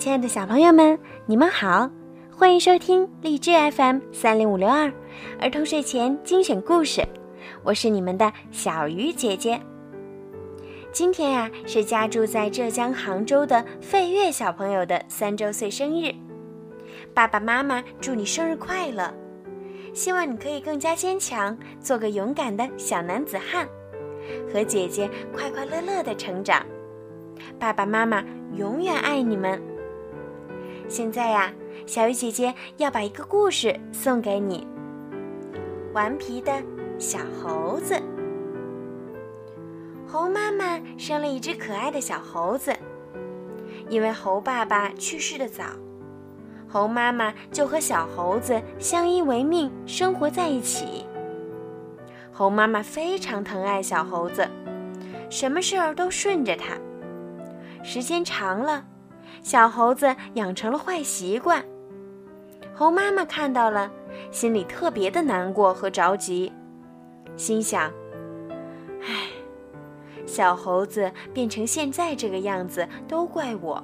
亲爱的小朋友们，你们好，欢迎收听荔枝 FM 三零五六二儿童睡前精选故事，我是你们的小鱼姐姐。今天呀，是家住在浙江杭州的费月小朋友的三周岁生日，爸爸妈妈祝你生日快乐，希望你可以更加坚强，做个勇敢的小男子汉，和姐姐快快乐乐的成长。爸爸妈妈永远爱你们。现在呀，小鱼姐姐要把一个故事送给你。顽皮的小猴子。猴妈妈生了一只可爱的小猴子，因为猴爸爸去世的早，猴妈妈就和小猴子相依为命，生活在一起。猴妈妈非常疼爱小猴子，什么事儿都顺着它。时间长了。小猴子养成了坏习惯，猴妈妈看到了，心里特别的难过和着急，心想：“唉，小猴子变成现在这个样子，都怪我，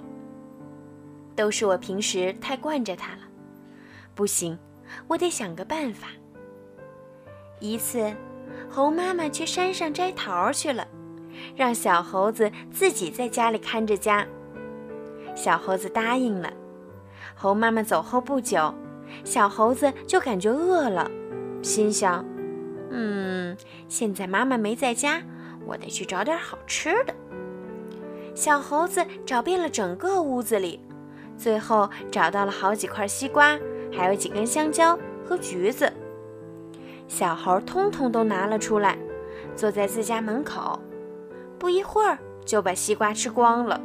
都是我平时太惯着它了。不行，我得想个办法。”一次，猴妈妈去山上摘桃去了，让小猴子自己在家里看着家。小猴子答应了。猴妈妈走后不久，小猴子就感觉饿了，心想：“嗯，现在妈妈没在家，我得去找点好吃的。”小猴子找遍了整个屋子里，最后找到了好几块西瓜，还有几根香蕉和橘子。小猴通通都拿了出来，坐在自家门口，不一会儿就把西瓜吃光了。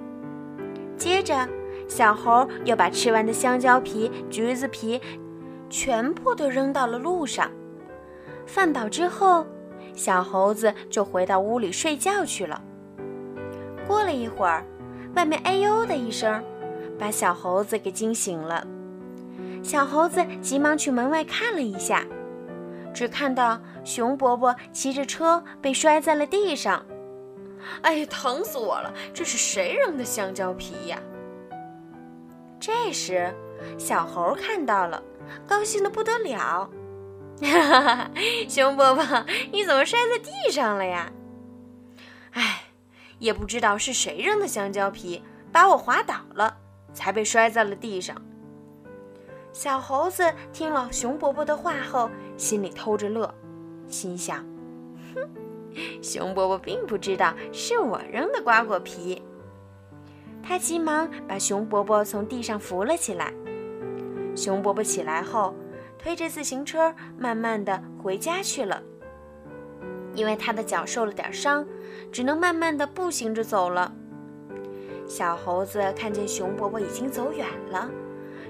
接着，小猴又把吃完的香蕉皮、橘子皮全部都扔到了路上。饭饱之后，小猴子就回到屋里睡觉去了。过了一会儿，外面“哎呦”的一声，把小猴子给惊醒了。小猴子急忙去门外看了一下，只看到熊伯伯骑着车被摔在了地上。哎呀，疼死我了！这是谁扔的香蕉皮呀？这时，小猴看到了，高兴的不得了。熊伯伯，你怎么摔在地上了呀？哎，也不知道是谁扔的香蕉皮，把我滑倒了，才被摔在了地上。小猴子听了熊伯伯的话后，心里偷着乐，心想：哼。熊伯伯并不知道是我扔的瓜果皮，他急忙把熊伯伯从地上扶了起来。熊伯伯起来后，推着自行车慢慢的回家去了。因为他的脚受了点伤，只能慢慢的步行着走了。小猴子看见熊伯伯已经走远了，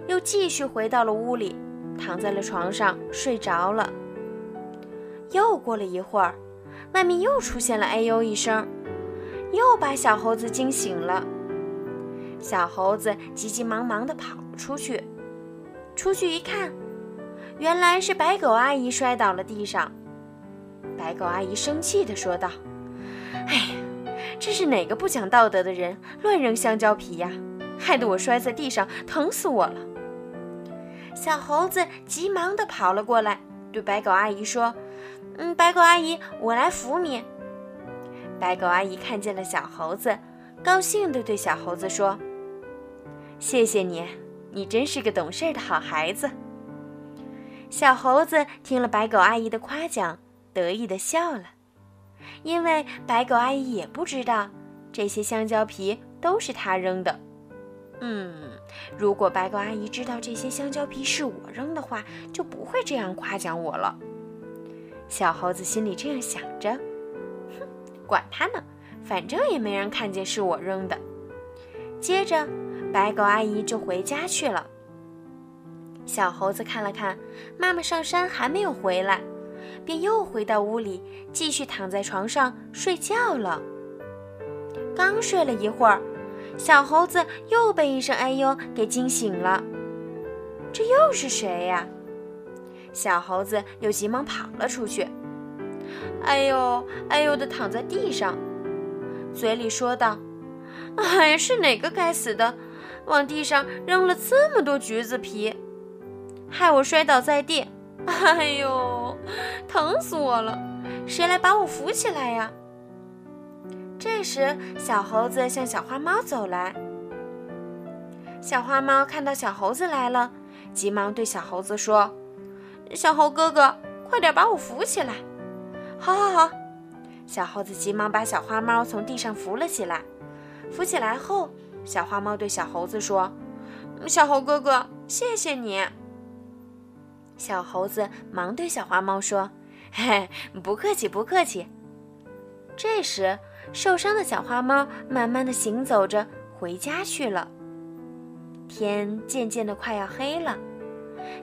又继续回到了屋里，躺在了床上睡着了。又过了一会儿。外面又出现了“哎呦”一声，又把小猴子惊醒了。小猴子急急忙忙地跑了出去。出去一看，原来是白狗阿姨摔倒了地上。白狗阿姨生气地说道：“哎呀，这是哪个不讲道德的人乱扔香蕉皮呀？害得我摔在地上，疼死我了！”小猴子急忙地跑了过来，对白狗阿姨说。嗯，白狗阿姨，我来扶你。白狗阿姨看见了小猴子，高兴地对小猴子说：“谢谢你，你真是个懂事的好孩子。”小猴子听了白狗阿姨的夸奖，得意地笑了，因为白狗阿姨也不知道这些香蕉皮都是他扔的。嗯，如果白狗阿姨知道这些香蕉皮是我扔的话，就不会这样夸奖我了。小猴子心里这样想着，哼，管他呢，反正也没人看见是我扔的。接着，白狗阿姨就回家去了。小猴子看了看妈妈上山还没有回来，便又回到屋里，继续躺在床上睡觉了。刚睡了一会儿，小猴子又被一声“哎呦”给惊醒了。这又是谁呀？小猴子又急忙跑了出去，哎呦哎呦的躺在地上，嘴里说道：“哎，是哪个该死的，往地上扔了这么多橘子皮，害我摔倒在地。哎呦，疼死我了！谁来把我扶起来呀？这时，小猴子向小花猫走来。小花猫看到小猴子来了，急忙对小猴子说：“小猴哥哥，快点把我扶起来！”“好，好，好。”小猴子急忙把小花猫从地上扶了起来。扶起来后，小花猫对小猴子说：“小猴哥哥，谢谢你。”小猴子忙对小花猫说：“嘿，不客气，不客气。”这时，受伤的小花猫慢慢的行走着回家去了。天渐渐的快要黑了，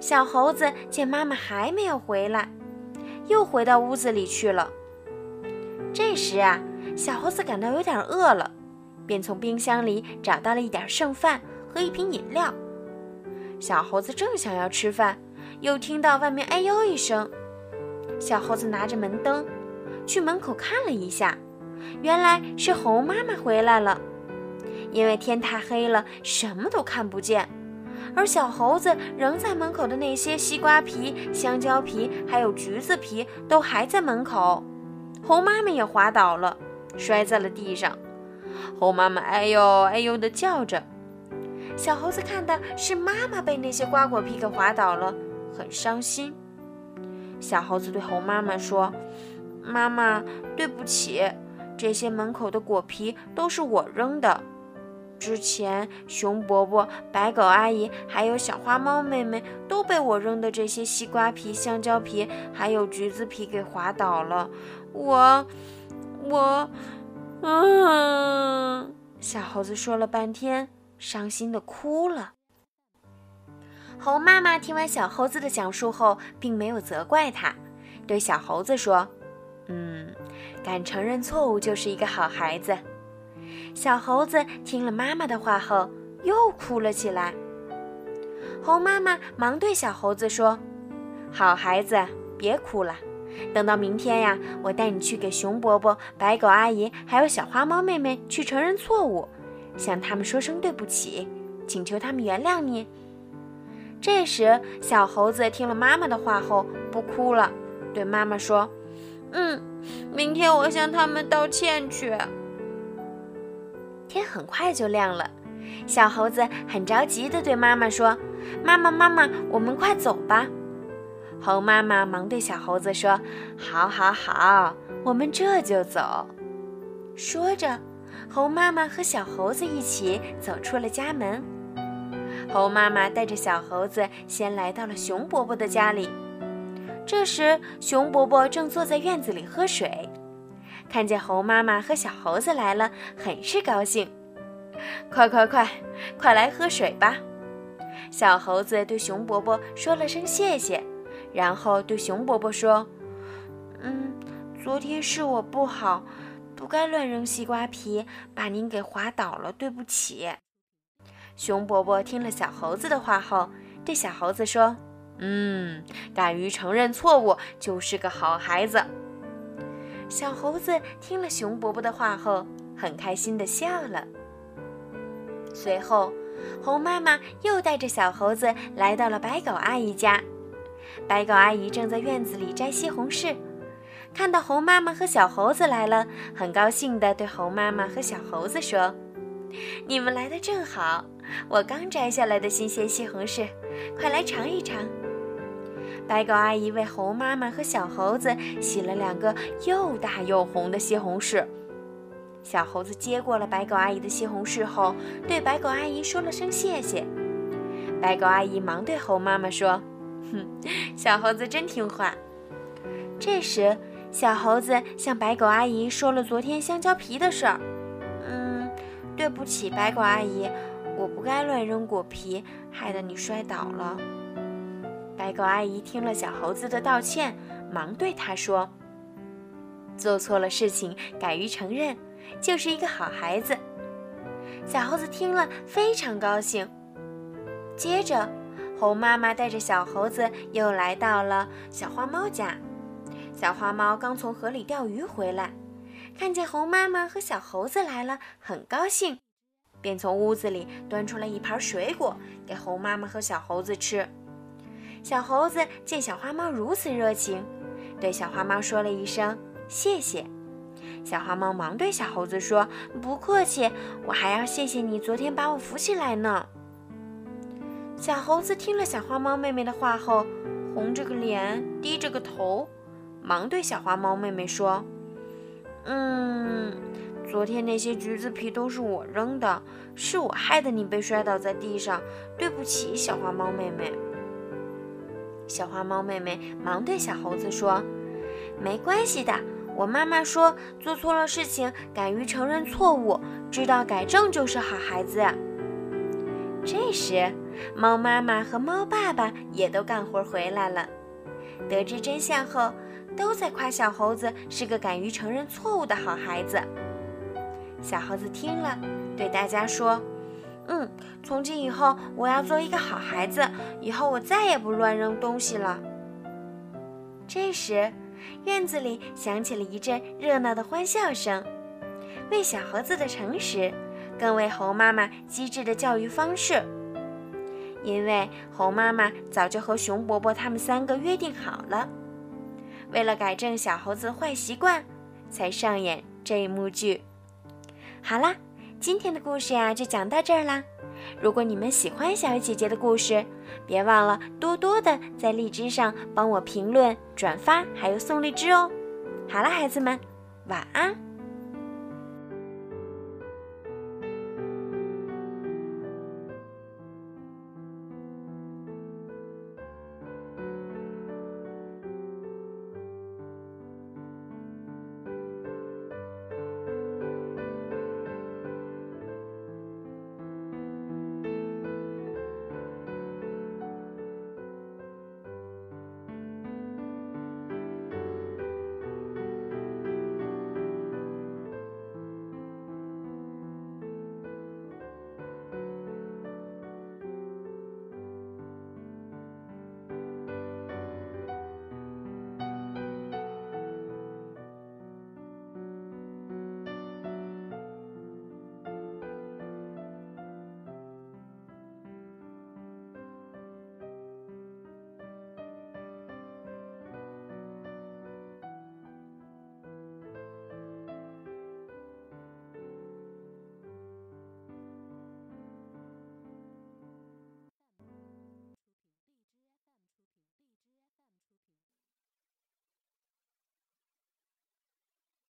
小猴子见妈妈还没有回来，又回到屋子里去了。这时啊，小猴子感到有点饿了，便从冰箱里找到了一点剩饭和一瓶饮料。小猴子正想要吃饭。又听到外面哎呦一声，小猴子拿着门灯去门口看了一下，原来是猴妈妈回来了。因为天太黑了，什么都看不见，而小猴子扔在门口的那些西瓜皮、香蕉皮还有橘子皮都还在门口。猴妈妈也滑倒了，摔在了地上。猴妈妈哎呦哎呦的叫着，小猴子看的是妈妈被那些瓜果皮给滑倒了。很伤心，小猴子对猴妈妈说：“妈妈，对不起，这些门口的果皮都是我扔的。之前熊伯伯、白狗阿姨还有小花猫妹妹都被我扔的这些西瓜皮、香蕉皮还有橘子皮给滑倒了。我，我，嗯。”小猴子说了半天，伤心的哭了。猴妈妈听完小猴子的讲述后，并没有责怪他，对小猴子说：“嗯，敢承认错误就是一个好孩子。”小猴子听了妈妈的话后，又哭了起来。猴妈妈忙对小猴子说：“好孩子，别哭了，等到明天呀，我带你去给熊伯伯、白狗阿姨还有小花猫妹妹去承认错误，向他们说声对不起，请求他们原谅你。”这时，小猴子听了妈妈的话后，不哭了，对妈妈说：“嗯，明天我向他们道歉去。”天很快就亮了，小猴子很着急地对妈妈说：“妈妈，妈妈，我们快走吧！”猴妈妈忙对小猴子说：“好，好，好，我们这就走。”说着，猴妈妈和小猴子一起走出了家门。猴妈妈带着小猴子先来到了熊伯伯的家里。这时，熊伯伯正坐在院子里喝水，看见猴妈妈和小猴子来了，很是高兴。快快快，快来喝水吧！小猴子对熊伯伯说了声谢谢，然后对熊伯伯说：“嗯，昨天是我不好，不该乱扔西瓜皮，把您给滑倒了，对不起。”熊伯伯听了小猴子的话后，对小猴子说：“嗯，敢于承认错误就是个好孩子。”小猴子听了熊伯伯的话后，很开心地笑了。随后，猴妈妈又带着小猴子来到了白狗阿姨家。白狗阿姨正在院子里摘西红柿，看到猴妈妈和小猴子来了，很高兴地对猴妈妈和小猴子说：“你们来的正好。”我刚摘下来的新鲜西红柿，快来尝一尝。白狗阿姨为猴妈妈和小猴子洗了两个又大又红的西红柿。小猴子接过了白狗阿姨的西红柿后，对白狗阿姨说了声谢谢。白狗阿姨忙对猴妈妈说：“哼，小猴子真听话。”这时，小猴子向白狗阿姨说了昨天香蕉皮的事儿。嗯，对不起，白狗阿姨。我不该乱扔果皮，害得你摔倒了。白狗阿姨听了小猴子的道歉，忙对他说：“做错了事情，敢于承认，就是一个好孩子。”小猴子听了非常高兴。接着，猴妈妈带着小猴子又来到了小花猫家。小花猫刚从河里钓鱼回来，看见猴妈妈和小猴子来了，很高兴。便从屋子里端出了一盘水果给猴妈妈和小猴子吃。小猴子见小花猫如此热情，对小花猫说了一声谢谢。小花猫忙对小猴子说：“不客气，我还要谢谢你昨天把我扶起来呢。”小猴子听了小花猫妹妹的话后，红着个脸，低着个头，忙对小花猫妹妹说：“嗯。”昨天那些橘子皮都是我扔的，是我害得你被摔倒在地上，对不起，小花猫妹妹。小花猫妹妹忙对小猴子说：“没关系的，我妈妈说，做错了事情，敢于承认错误，知道改正就是好孩子。”这时，猫妈妈和猫爸爸也都干活回来了，得知真相后，都在夸小猴子是个敢于承认错误的好孩子。小猴子听了，对大家说：“嗯，从今以后我要做一个好孩子，以后我再也不乱扔东西了。”这时，院子里响起了一阵热闹的欢笑声，为小猴子的诚实，更为猴妈妈机智的教育方式。因为猴妈妈早就和熊伯伯他们三个约定好了，为了改正小猴子坏习惯，才上演这一幕剧。好啦，今天的故事呀就讲到这儿啦。如果你们喜欢小鱼姐姐的故事，别忘了多多的在荔枝上帮我评论、转发，还有送荔枝哦。好了，孩子们，晚安。